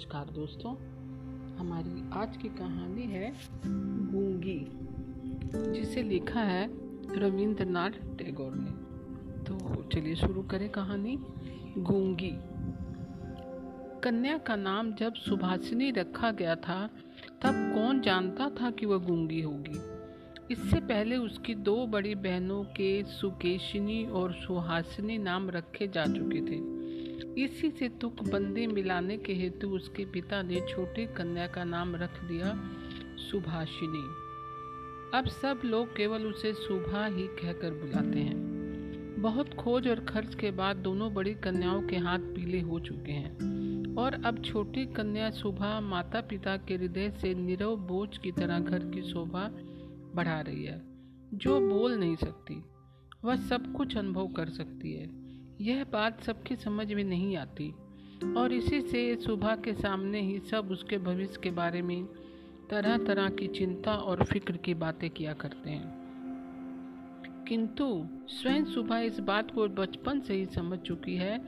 नमस्कार दोस्तों, हमारी आज की कहानी है गूँगी, जिसे लिखा है रविंद्रनाथ टैगोर ने। तो चलिए शुरू करें कहानी, गूँगी। कन्या का नाम जब सुभाषिनी रखा गया था, तब कौन जानता था कि वह गूँगी होगी? इससे पहले उसकी दो बड़ी बहनों के सुकेशिनी और सुहासिनी नाम रखे जा चुके थे। इसी से तुक बंदी मिलाने के हेतु उसके पिता ने छोटी कन्या का नाम रख दिया सुभाषिनी। अब सब लोग केवल उसे सुभा ही कहकर बुलाते हैं। बहुत खोज और खर्च के बाद दोनों बड़ी कन्याओं के हाथ पीले हो चुके हैं। और अब छोटी कन्या सुभा माता पिता के हृदय से निरव बोझ की तरह घर की शोभा बढ़ा रही है। जो बोल नहीं सकती, वह सब कुछ अनुभव कर सकती है। यह बात सबकी समझ में नहीं आती। और इसी से सुबह के सामने ही सब उसके भविष्य के बारे में तरह तरह की चिंता और फ़िक्र की बातें किया करते हैं। किंतु स्वयं सुबह इस बात को बचपन से ही समझ चुकी है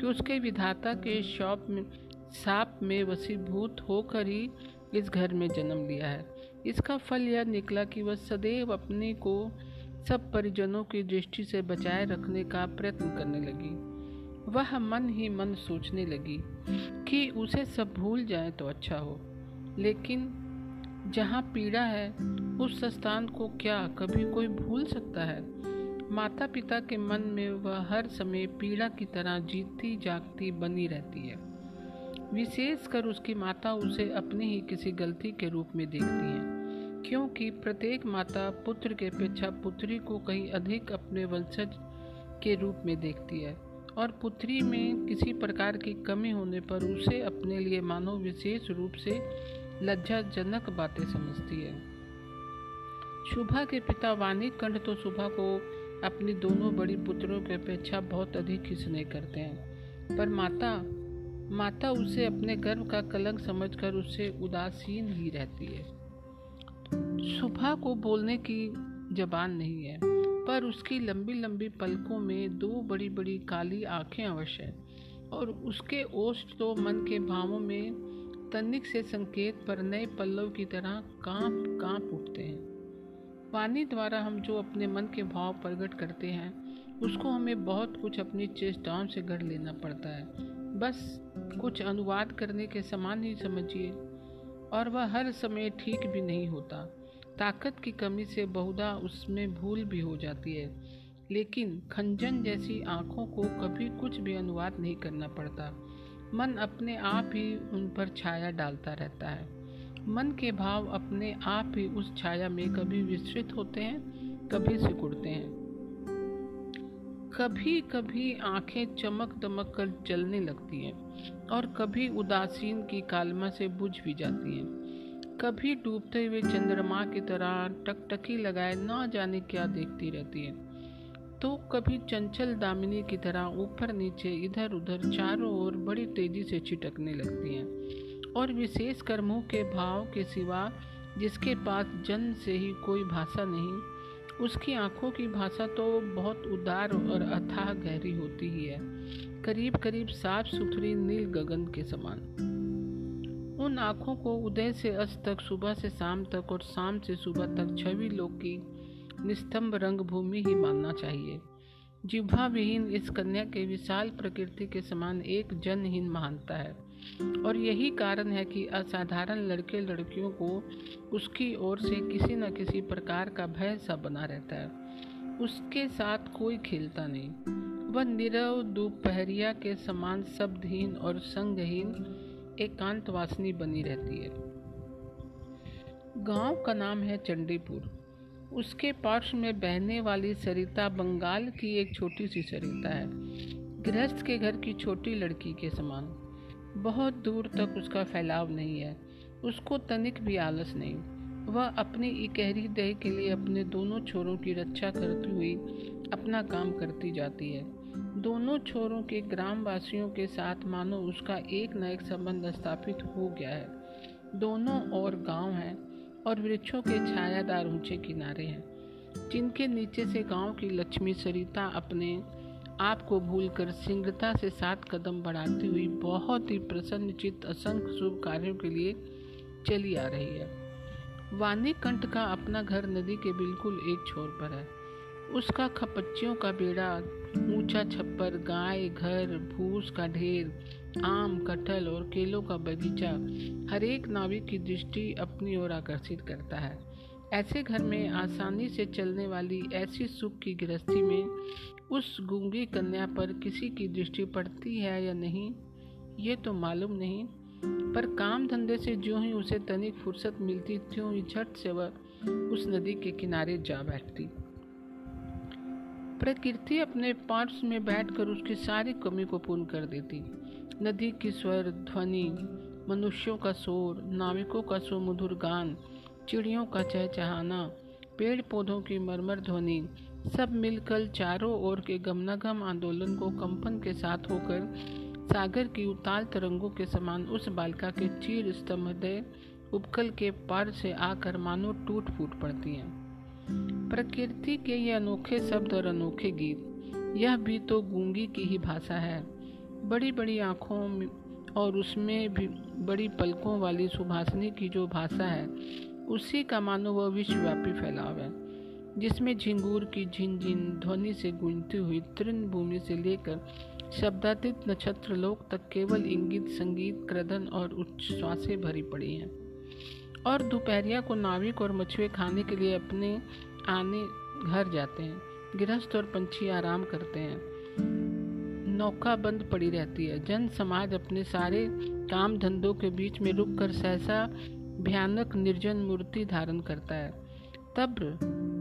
कि उसके विधाता के शॉप में, साप में वसीभूत होकर ही इस घर में जन्म लिया है। इसका फल यह निकला कि वह सदैव अपने को सब परिजनों की दृष्टि से बचाए रखने का प्रयत्न करने लगी। वह मन ही मन सोचने लगी कि उसे सब भूल जाए तो अच्छा हो। लेकिन जहाँ पीड़ा है, उस स्थान को क्या कभी कोई भूल सकता है? माता पिता के मन में वह हर समय पीड़ा की तरह जीतती जागती बनी रहती है। विशेषकर उसकी माता उसे अपनी ही किसी गलती के रूप में देखती है। क्योंकि प्रत्येक माता पुत्र के अपेक्षा पुत्री को कहीं अधिक अपने वंशज के रूप में देखती है और पुत्री में किसी प्रकार की कमी होने पर उसे अपने लिए मानो विशेष रूप से लज्जाजनक बातें समझती है। शुभा के पिता वाणी कंठ तो शुभा को अपनी दोनों बड़ी पुत्रों की अपेक्षा बहुत अधिक स्नेह करते हैं, पर माता माता उसे अपने गर्व का कलंक समझकर उससे उदासीन ही रहती है। सुबह को बोलने की जबान नहीं है, पर उसकी लंबी लंबी पलकों में दो बड़ी बड़ी काली आँखें अवश्य है, और उसके ओष्ठ तो मन के भावों में तनिक से संकेत पर नए पल्लव की तरह काँप काँप उठते हैं। वाणी द्वारा हम जो अपने मन के भाव प्रकट करते हैं, उसको हमें बहुत कुछ अपनी चेष्टाओं से गढ़ लेना पड़ता है। बस कुछ अनुवाद करने के समान ही समझिए। और वह हर समय ठीक भी नहीं होता। ताकत की कमी से बहुधा उसमें भूल भी हो जाती है। लेकिन खंजन जैसी आँखों को कभी कुछ भी अनुवाद नहीं करना पड़ता। मन अपने आप ही उन पर छाया डालता रहता है। मन के भाव अपने आप ही उस छाया में कभी विस्तृत होते हैं, कभी सिकुड़ते हैं। कभी कभी आँखें चमक दमक कर जलने लगती हैं। और कभी उदासीन की कालमा से बुझ भी जाती हैं। कभी डूबते हुए चंद्रमा की तरह टकटकी लगाए ना जाने क्या देखती रहती है। तो कभी चंचल दामिनी की तरह ऊपर नीचे, इधर उधर, चारों ओर बड़ी तेज़ी से छिटकने लगती हैं। और विशेष कर्मों के भाव के सिवा जिसके पास जन्म से ही कोई भाषा नहीं, उसकी आँखों की भाषा तो बहुत उदार और अथाह गहरी होती ही है। करीब करीब साफ़ सुथरी नील गगन के समान। उन आँखों को उदय से अस्त तक, सुबह से शाम तक और शाम से सुबह तक छवि लोक की निस्तंभ रंग भूमि ही मानना चाहिए। जिह्वा विहीन इस कन्या के विशाल प्रकृति के समान एक जनहीन महानता है और यही कारण है कि असाधारण लड़के लड़कियों को उसकी ओर से किसी न किसी प्रकार का भय सा बना रहता है। उसके साथ कोई खेलता नहीं। वह निरव दोपहरिया के समान शब्दहीन और संगहीन एकांतवासिनी बनी रहती है। गाँव का नाम है चंडीपुर। उसके पार्श्व में बहने वाली सरिता बंगाल की एक छोटी सी सरिता है। गृहस्थ के घर की छोटी लड़की के समान। बहुत दूर तक उसका फैलाव नहीं है। उसको तनिक भी आलस नहीं। वह अपनी इकहरी देह के लिए अपने दोनों छोरों की रक्षा करती हुई अपना काम करती जाती है। दोनों छोरों के ग्रामवासियों के साथ मानो उसका एक न एक संबंध स्थापित हो गया है। दोनों और गाँव हैं और वृक्षों के छायादार ऊँचे किनारे हैं, जिनके नीचे से गाँव की लक्ष्मी सरिता अपने आपको भूलकर शीघ्रता से सात कदम बढ़ाती हुई बहुत ही प्रसन्न चित्त असंख्य शुभ कार्यों के लिए चली आ रही है। वानी कंठ का अपना घर नदी के बिल्कुल एक छोर पर है। उसका खपच्चियों का बेड़ा ऊँचा छप्पर, गाय, घर, भूस का ढेर, आम, कटहल और केलों का बगीचा, हर एक नाविक की दृष्टि अपनी ओर आकर्षित करता है। ऐसे घर में आसानी से चलने वाली ऐसी सुख की गृहस्थी में उस गूँगी कन्या पर किसी की दृष्टि पड़ती है या नहीं, ये तो मालूम नहीं। पर काम धंधे से जो ही उसे तनिक फुर्सत मिलती, त्यों ही झट से वह उस नदी के किनारे जा बैठती। प्रकृति अपने पार्ट्स में बैठकर उसकी सारी कमी को पूर्ण कर देती। नदी की स्वर, ध्वनि, मनुष्यों का शोर, नाविकों का सुमधुर गान, चिड़ियों का चहचहाना पेड़ पौधों की मरमर ध्वनि, सब मिलकर चारों ओर के गमनागम आंदोलन को कंपन के साथ होकर सागर की उताल तरंगों के समान उस बालिका के चीर स्तंभदय उपकल के पार से आकर मानो टूट फूट पड़ती हैं। प्रकृति के ये अनोखे शब्द और अनोखे गीत, यह भी तो गूँगी की ही भाषा है। बड़ी बड़ी आँखों और उसमें भी बड़ी पलकों वाली सुभाषनी की जो भाषा है, उसी का मानो वह विश्वव्यापी फैलाव है, जिसमें झिंगूर की झिनझिन ध्वनि से गूंजती हुई तृण भूमि से लेकर शब्दातीत नक्षत्र लोक तक केवल इंगित, संगीत, क्रदन और उच्च उच्छ्वासें भरी पड़ी हैं। और दोपहरिया को नाविक और मछुए खाने के लिए अपने आने घर जाते हैं। गृहस्थ और पंछी आराम करते हैं। नौका बंद पड़ी रहती है। जन समाज अपने सारे काम धंधों के बीच में रुक कर सहसा भयानक निर्जन मूर्ति धारण करता है। तब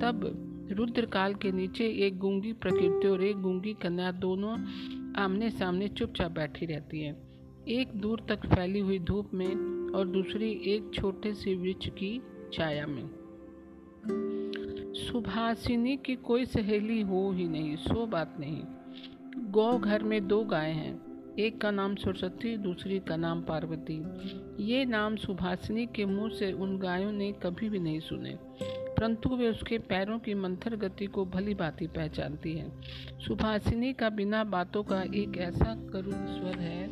तब रुद्र काल के नीचे एक गूँगी प्रकृति और एक गूँगी कन्या दोनों आमने सामने चुपचाप बैठी रहती है। एक दूर तक फैली हुई धूप में और दूसरी एक छोटे से वृक्ष की छाया में। सुभाषिनी की कोई सहेली हो ही नहीं, सो बात नहीं। गौ घर में दो गाय हैं, एक का नाम सरस्वती, दूसरी का नाम पार्वती। ये नाम सुभाषिनी के मुँह से उन गायों ने कभी भी नहीं सुने, परंतु वे उसके पैरों की मंथर गति को भली भांति पहचानती हैं। सुभाषिनी का बिना बातों का एक ऐसा करुण स्वर है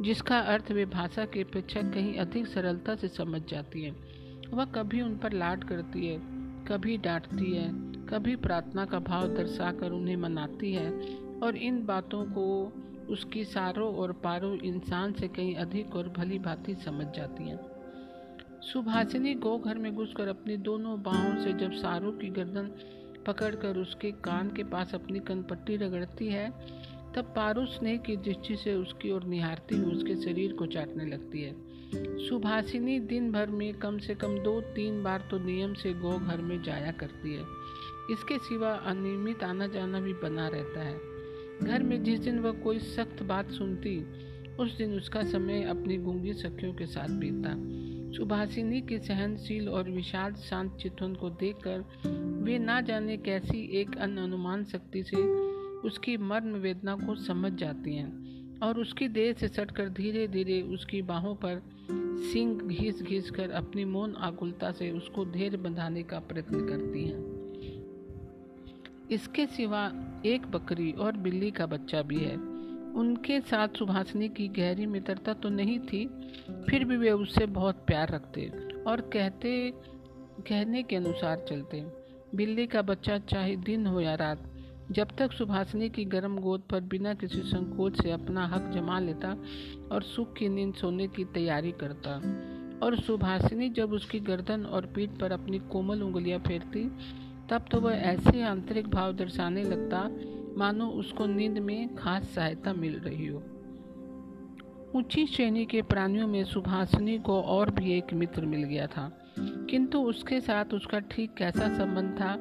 जिसका अर्थ वे भाषा की अपेक्षा कहीं अधिक सरलता से समझ जाती है। वह कभी उन पर लाड करती है, कभी डांटती है, कभी प्रार्थना का भाव दर्शाकर उन्हें मनाती है और इन बातों को उसकी सारों और पारों इंसान से कहीं अधिक और भली भांति समझ जाती हैं। सुभाषिनी गो घर में घुसकर अपनी दोनों बाहों से जब सारों की गर्दन पकड़कर उसके कान के पास अपनी कनपट्टी रगड़ती है तब पारो स्नेह की दृष्टि से उसकी ओर निहारती हुई उसके शरीर को चाटने लगती है। सुभाषिनी दिन भर में कम से कम दो तीन बार तो नियम से गौ घर में जाया करती है। इसके सिवा अनियमित आना जाना भी बना रहता है। घर में जिस दिन वह कोई सख्त बात सुनती, उस दिन उसका समय अपनी गूँगी सखियों के साथ बीतता। सुभाषिनी की सहनशील और विशाल शांत चित्तन को देखकर वे ना जाने कैसी एक अनुमान शक्ति से उसकी मर्म वेदना को समझ जाती हैं और उसकी देह से सटकर धीरे धीरे उसकी बाहों पर सिंग घिस घिस कर अपनी मौन आकुलता से उसको धैर्य बंधाने का प्रयत्न करती हैं। इसके सिवा एक बकरी और बिल्ली का बच्चा भी है। उनके साथ सुभाषनी की गहरी मित्रता तो नहीं थी, फिर भी वे उससे बहुत प्यार रखते और कहते, कहने के अनुसार चलते। बिल्ली का बच्चा चाहे दिन हो या रात जब तक सुभाषिनी की गर्म गोद पर बिना किसी संकोच से अपना हक जमा लेता और सुख की नींद सोने की तैयारी करता। और सुभाषिनी जब उसकी गर्दन और पीठ पर अपनी कोमल उंगलियाँ फेरती, तब तो वह ऐसे आंतरिक भाव दर्शाने लगता, मानो उसको नींद में खास सहायता मिल रही हो। ऊँची श्रेणी के प्राणियों में सुभाषिनी को और भी एक मित्र मिल गया था, किंतु उसके साथ उसका ठीक कैसा संबंध था,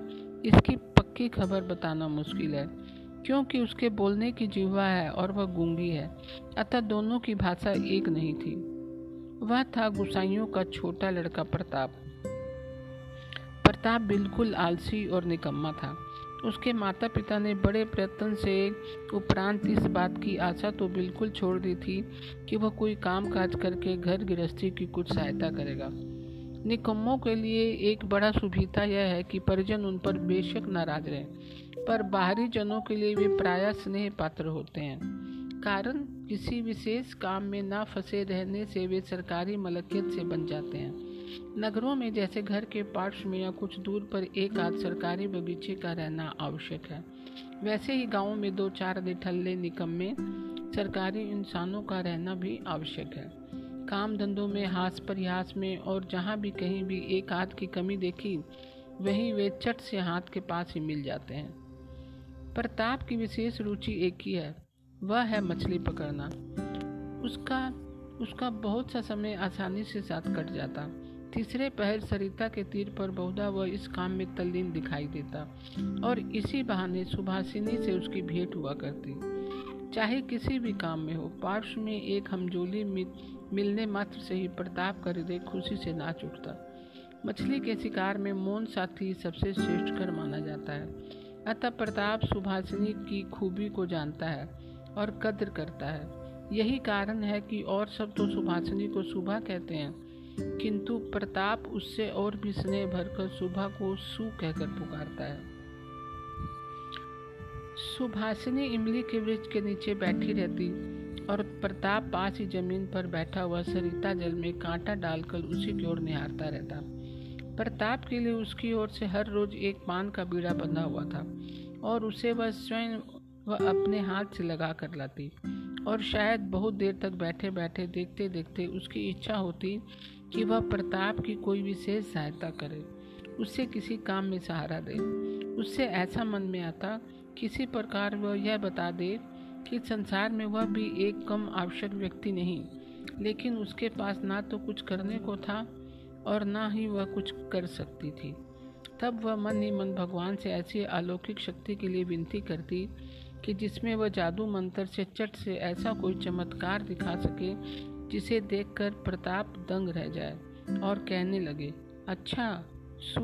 इसकी की खबर बताना मुश्किल है, क्योंकि उसके बोलने की जिह्वा है और वह गूँगी है अतः दोनों की भाषा एक नहीं थी। वह था गुसाइयों का छोटा लड़का प्रताप। प्रताप बिल्कुल आलसी और निकम्मा था। उसके माता पिता ने बड़े प्रयत्न से उपरांत इस बात की आशा तो बिल्कुल छोड़ दी थी कि वह कोई काम काज करके घर गृहस्थी की कुछ सहायता करेगा। निकम्मों के लिए एक बड़ा सुविधा यह है कि परिजन उन पर बेशक नाराज़ रहे, पर बाहरी जनों के लिए वे प्राय स्नेह पात्र होते हैं। कारण, किसी विशेष काम में ना फंसे रहने से वे सरकारी मलकियत से बन जाते हैं। नगरों में जैसे घर के पार्श्व में या कुछ दूर पर एक आध सरकारी बगीचे का रहना आवश्यक है। वैसे ही गाँवों में दो चार निठल्ले निकम्मे सरकारी इंसानों का रहना भी आवश्यक है। काम धंधों में हास परिहास में और जहाँ भी कहीं भी एक हाथ की कमी देखी, वहीं वे चट से हाथ के पास ही मिल जाते हैं। प्रताप की विशेष रुचि एक ही है, वह है मछली पकड़ना। उसका उसका बहुत सा समय आसानी से साथ कट जाता। तीसरे पहर सरिता के तीर पर बहुधा वह इस काम में तल्लीन दिखाई देता और इसी बहाने सुभाषिनी से उसकी भेंट हुआ करती। चाहे किसी भी काम में हो, पार्श्व में एक हमजोली मिलने मात्र से ही प्रताप कर हृदय खुशी से नाच उठता। मछली के शिकार में मौन साथी सबसे श्रेष्ठ कर माना जाता है। अतः प्रताप सुभाषिनी की खूबी को जानता है और कद्र करता है। यही कारण है कि और सब तो सुभाषिनी को सुबह कहते हैं, किंतु प्रताप उससे और भी स्नेह भरकर सुबह को सु कहकर पुकारता है। सुभाषिनी इमली के वृक्ष के नीचे बैठी रहती। प्रताप पास ही ज़मीन पर बैठा हुआ सरिता जल में कांटा डालकर उसी की ओर निहारता रहता। प्रताप के लिए उसकी ओर से हर रोज एक पान का बीड़ा बंधा हुआ था और उसे वह स्वयं वह अपने हाथ से लगा कर लाती। और शायद बहुत देर तक बैठे बैठे देखते देखते उसकी इच्छा होती कि वह प्रताप की कोई विशेष सहायता करे। उससे किसी काम में सहारा दे। उससे ऐसा मन में आता, किसी प्रकार वह यह बता दे कि संसार में वह भी एक कम आवश्यक व्यक्ति नहीं, लेकिन उसके पास ना तो कुछ करने को था और ना ही वह कुछ कर सकती थी। तब वह मन ही मन भगवान से ऐसी अलौकिक शक्ति के लिए विनती करती कि जिसमें वह जादू मंत्र से चट से ऐसा कोई चमत्कार दिखा सके जिसे देखकर प्रताप दंग रह जाए और कहने लगे अच्छा सू,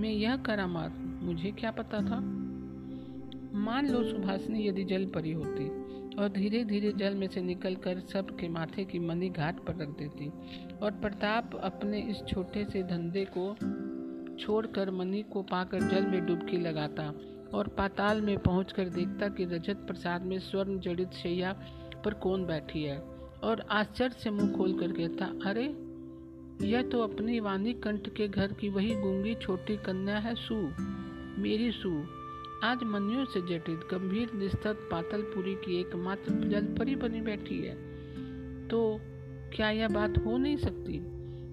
मैं यह करामात मुझे क्या पता था? मान लो सुभाषनी यदि जल परी होती और धीरे धीरे जल में से निकलकर सब के माथे की मनी घाट पर रख देती और प्रताप अपने इस छोटे से धंधे को छोड़कर मनी को पाकर जल में डुबकी लगाता और पाताल में पहुंचकर देखता कि रजत प्रसाद में स्वर्ण जड़ित शैया पर कौन बैठी है और आश्चर्य से मुँह खोल कर कहता, अरे, यह तो अपनी वानी कंठ के घर की वही गूँगी छोटी कन्या है, सू, मेरी सू। आज मनियों से जटित गंभीर निस्तर पातलपुरी की एकमात्र जलपरी बनी बैठी है। तो क्या यह बात हो नहीं सकती?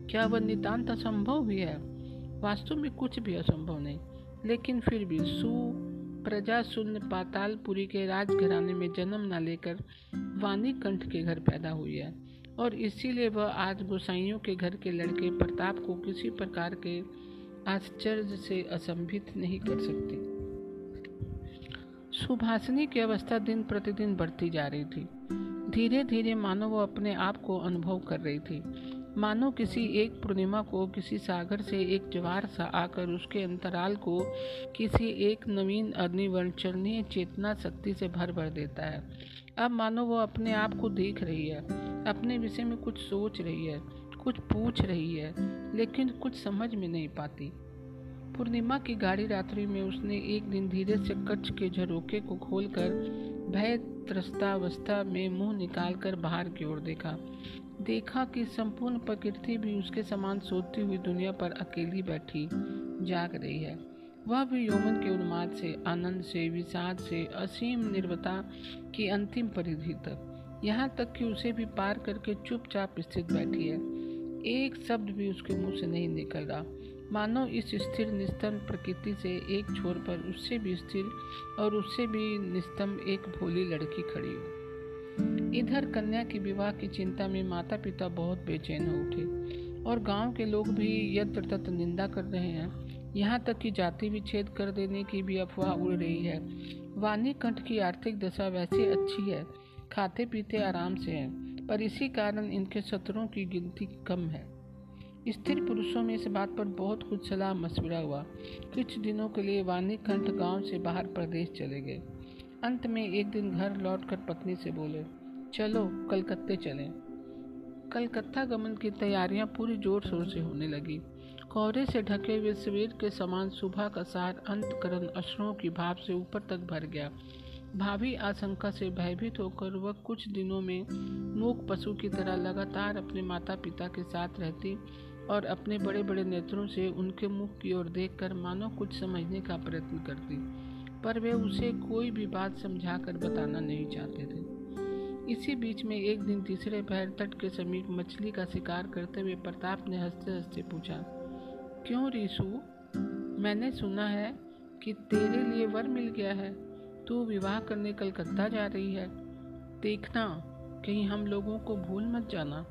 क्या वह नितांत असंभव भी है? वास्तव में कुछ भी असंभव नहीं, लेकिन फिर भी सु प्रजा शून्य पातालपुरी के राजघराने में जन्म न लेकर वानी कंठ के घर पैदा हुई है, और इसीलिए वह आज गोसाइयों के घर के लड़के प्रताप को किसी प्रकार के आश्चर्य से असंभित नहीं कर सकती। सुभाषिनी की अवस्था दिन प्रतिदिन बढ़ती जा रही थी। धीरे धीरे मानो वो अपने आप को अनुभव कर रही थी। मानो किसी एक पूर्णिमा को किसी सागर से एक ज्वार सा आकर उसके अंतराल को किसी एक नवीन अग्निवर्णचरणीय चेतना शक्ति से भर भर देता है। अब मानो वो अपने आप को देख रही है, अपने विषय में कुछ सोच रही है, कुछ पूछ रही है, लेकिन कुछ समझ में नहीं पाती। पूर्णिमा की गाढ़ी रात्रि में उसने एक दिन धीरे से कच्छ के झरोके को खोलकर भय त्रस्तावस्था में मुँह निकालकर बाहर की ओर देखा। देखा कि संपूर्ण प्रकृति भी उसके समान सोती हुई दुनिया पर अकेली बैठी, जाग रही है। वह भी यौवन के उन्माद से, आनंद से, विषाद से, असीम निर्वता की अंतिम परिधि तक। यहाँ तक कि उसे भी पार करके चुपचाप स्थित बैठी है। एक शब्द भी उसके मुँह से नहीं निकल रहा। मानो इस स्थिर निस्तम प्रकृति से एक छोर पर उससे भी स्थिर और उससे भी निस्तम एक भोली लड़की खड़ी हो इधर कन्या के विवाह की चिंता में माता पिता बहुत बेचैन हो उठे और गाँव के लोग भी यत्र तत्र निंदा कर रहे हैं। यहाँ तक कि जाति विच्छेद कर देने की भी अफवाह उड़ रही है। वानी कंठ की आर्थिक दशा वैसे अच्छी है खाते पीते आराम से हैं, पर इसी कारण इनके शत्रुओं की गिनती कम है। स्थिर पुरुषों में इस बात पर बहुत कुछ सलाह मशविरा हुआ। कुछ दिनों के लिए वानी कंठ गाँव से बाहर प्रदेश चले गए। अंत में एक दिन घर लौटकर पत्नी से बोले, चलो, कलकत्ते चलें। कलकत्ता गमन की तैयारियाँ पूरी ज़ोर शोर से होने लगी। कोहरे से ढके हुए सवेर के समान सुबह का सार अंतकरण अश्रुओं की भाव से ऊपर तक भर गया। भावी आशंका से भयभीत होकर वह कुछ दिनों में मूक पशु की तरह लगातार अपने माता पिता के साथ रहती और अपने बड़े बड़े नेत्रों से उनके मुख की ओर देखकर मानो कुछ समझने का प्रयत्न करती, पर वे उसे कोई भी बात समझाकर बताना नहीं चाहते थे। इसी बीच में एक दिन तीसरे पैर तट के समीप मछली का शिकार करते हुए प्रताप ने हँसते हँसते पूछा, क्यों रीसू? मैंने सुना है कि तेरे लिए वर मिल गया है। तू विवाह करने कलकत्ता जा रही है। देखना, कहीं हम लोगों को भूल मत जाना।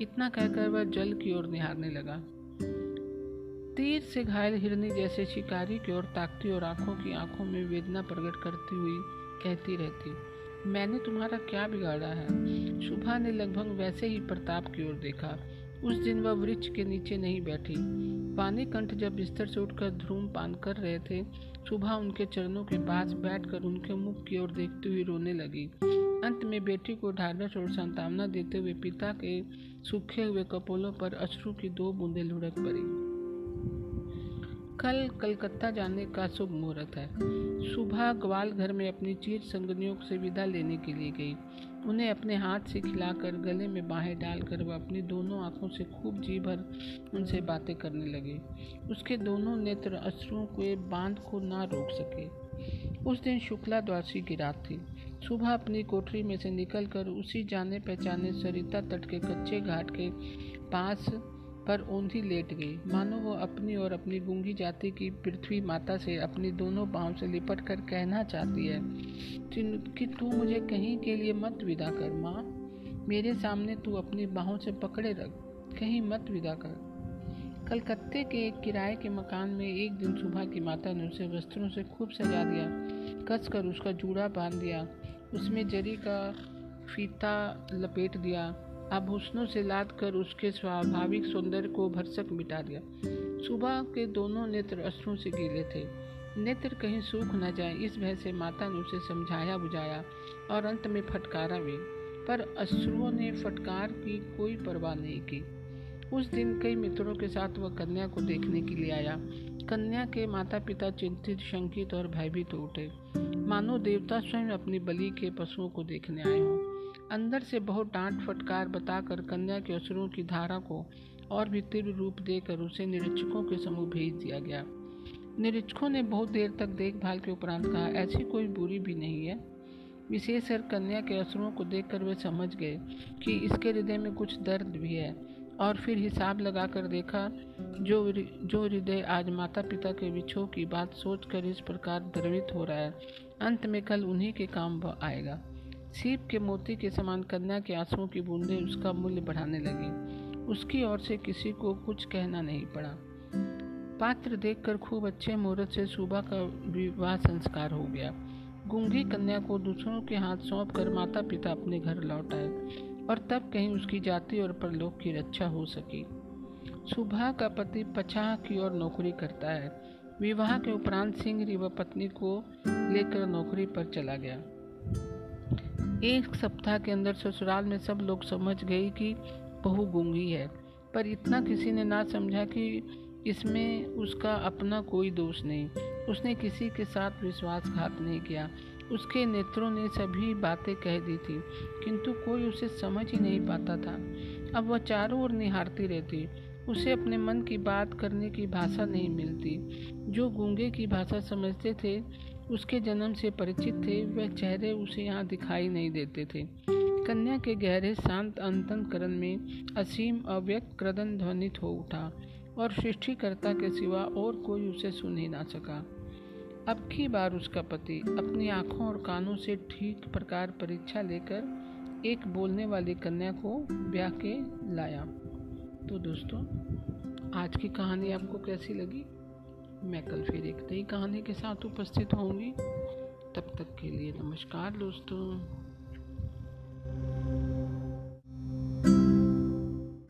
इतना कहकर वह जल की ओर निहारने लगा। तीर से घायल हिरनी जैसे शिकारी की ओर ताकती और आँखों की आँखों में वेदना प्रकट करती हुई कहती रहती, मैंने तुम्हारा क्या बिगाड़ा है? शुभा ने लगभग वैसे ही प्रताप की ओर देखा। उस दिन वह वृक्ष के नीचे नहीं बैठी। पानी कंठ जब बिस्तर से उठकर ध्रूम पान कर रहे थे सुबह उनके चरणों के पास बैठकर उनके मुख की ओर देखती हुई रोने लगी। अंत में बेटी को ढाढ़स और संतावना देते हुए पिता के सूखे हुए कपोलों पर अश्रु की दो बूंदें लुढ़क पड़ी। कल कलकत्ता जाने का शुभ मुहूर्त है। सुबह ग्वाल घर में अपनी चीर संगनियों से विदा लेने के लिए गई। उन्हें अपने हाथ से खिलाकर गले में बाहें डालकर वह अपनी दोनों आँखों से खूब जी भर उनसे बातें करने लगे। उसके दोनों नेत्र अश्रुओं के बाँध को ना रोक सके। उस दिन शुक्ला द्वादशी की रात थी। सुबह अपनी कोठरी में से निकलकर उसी जाने पहचाने सरिता तट के कच्चे घाट के पास पर ओंधी लेट गई। मानो वो अपनी और अपनी गूँगी जाति की पृथ्वी माता से अपनी दोनों पाँव से लिपट कर कहना चाहती है कि तू मुझे कहीं के लिए मत विदा कर, माँ। मेरे सामने तू अपनी बाहों से पकड़े रख, कहीं मत विदा कर। कलकत्ते के एक किराए के मकान में एक दिन सुबह की माता ने उसे वस्त्रों से खूब सजा दिया कस कर उसका जूड़ा बाँध दिया। उसमें जरी का फीता लपेट दिया। आभूषणों से लाद कर उसके स्वाभाविक सौंदर्य को भरसक मिटा दिया। सुबह के दोनों नेत्र अश्रुओं से गीले थे। नेत्र कहीं सूख न जाए, इस भय से माता ने उसे समझाया, बुझाया और अंत में फटकारा भी। पर अश्रुओं ने फटकार की कोई परवाह नहीं की। उस दिन कई मित्रों के साथ वह कन्या को देखने के लिए आया। कन्या के माता पिता चिंतित, शंकित और भयभीत उठे। मानो देवता स्वयं अपनी बलि के पशुओं को देखने आए हों। अंदर से बहुत डांट फटकार बताकर कन्या के असुरों की धारा को और भी तीव्र रूप देकर उसे निरीक्षकों के समूह भेज दिया गया। निरीक्षकों ने बहुत देर तक देखभाल के उपरांत कहा, ऐसी कोई बुरी भी नहीं है। विशेषकर कन्या के असुरों को देखकर वे समझ गए कि इसके हृदय में कुछ दर्द भी है। और फिर हिसाब लगाकर देखा, जो जो हृदय आज माता पिता के विछोह की बात सोचकर इस प्रकार द्रवित हो रहा है। अंत में कल उन्हीं के काम आएगा। सीप के मोती के समान कन्या के आंसुओं की बूंदें उसका मूल्य बढ़ाने लगी। उसकी ओर से किसी को कुछ कहना नहीं पड़ा। पात्र देखकर खूब अच्छे मुहूर्त से सुबह का विवाह संस्कार हो गया। गुंगी कन्या को दूसरों के हाथ सौंप कर माता पिता अपने घर लौट आए। और तब कहीं उसकी जाति और परलोक की रक्षा हो सकी। सुबह का पति पछाह की ओर नौकरी करता है। विवाह के उपरांत सिंह व पत्नी को लेकर नौकरी पर चला गया। एक सप्ताह के अंदर ससुराल में सब लोग समझ गए कि बहू गूँगी है, पर इतना किसी ने ना समझा कि इसमें उसका अपना कोई दोष नहीं। उसने किसी के साथ विश्वासघात नहीं किया। उसके नेत्रों ने सभी बातें कह दी थी, किंतु कोई उसे समझ ही नहीं पाता था। अब वह चारों ओर निहारती रहती, उसे अपने मन की बात करने की भाषा नहीं मिलती। जो गूँगे की भाषा समझते थे, उसके जन्म से परिचित थे, वह चेहरे उसे यहाँ दिखाई नहीं देते थे। कन्या के गहरे शांत अंतकरण में असीम अव्यक्त क्रदन ध्वनित हो उठा, और सृष्टिकर्ता के सिवा और कोई उसे सुन ही ना सका। अब की बार उसका पति अपनी आँखों और कानों से ठीक प्रकार परीक्षा लेकर एक बोलने वाली कन्या को ब्याह के लाया। तो दोस्तों, आज की कहानी आपको कैसी लगी? मैं कल फिर एक नई कहानी के साथ उपस्थित होंगी। तब तक के लिए नमस्कार दोस्तों।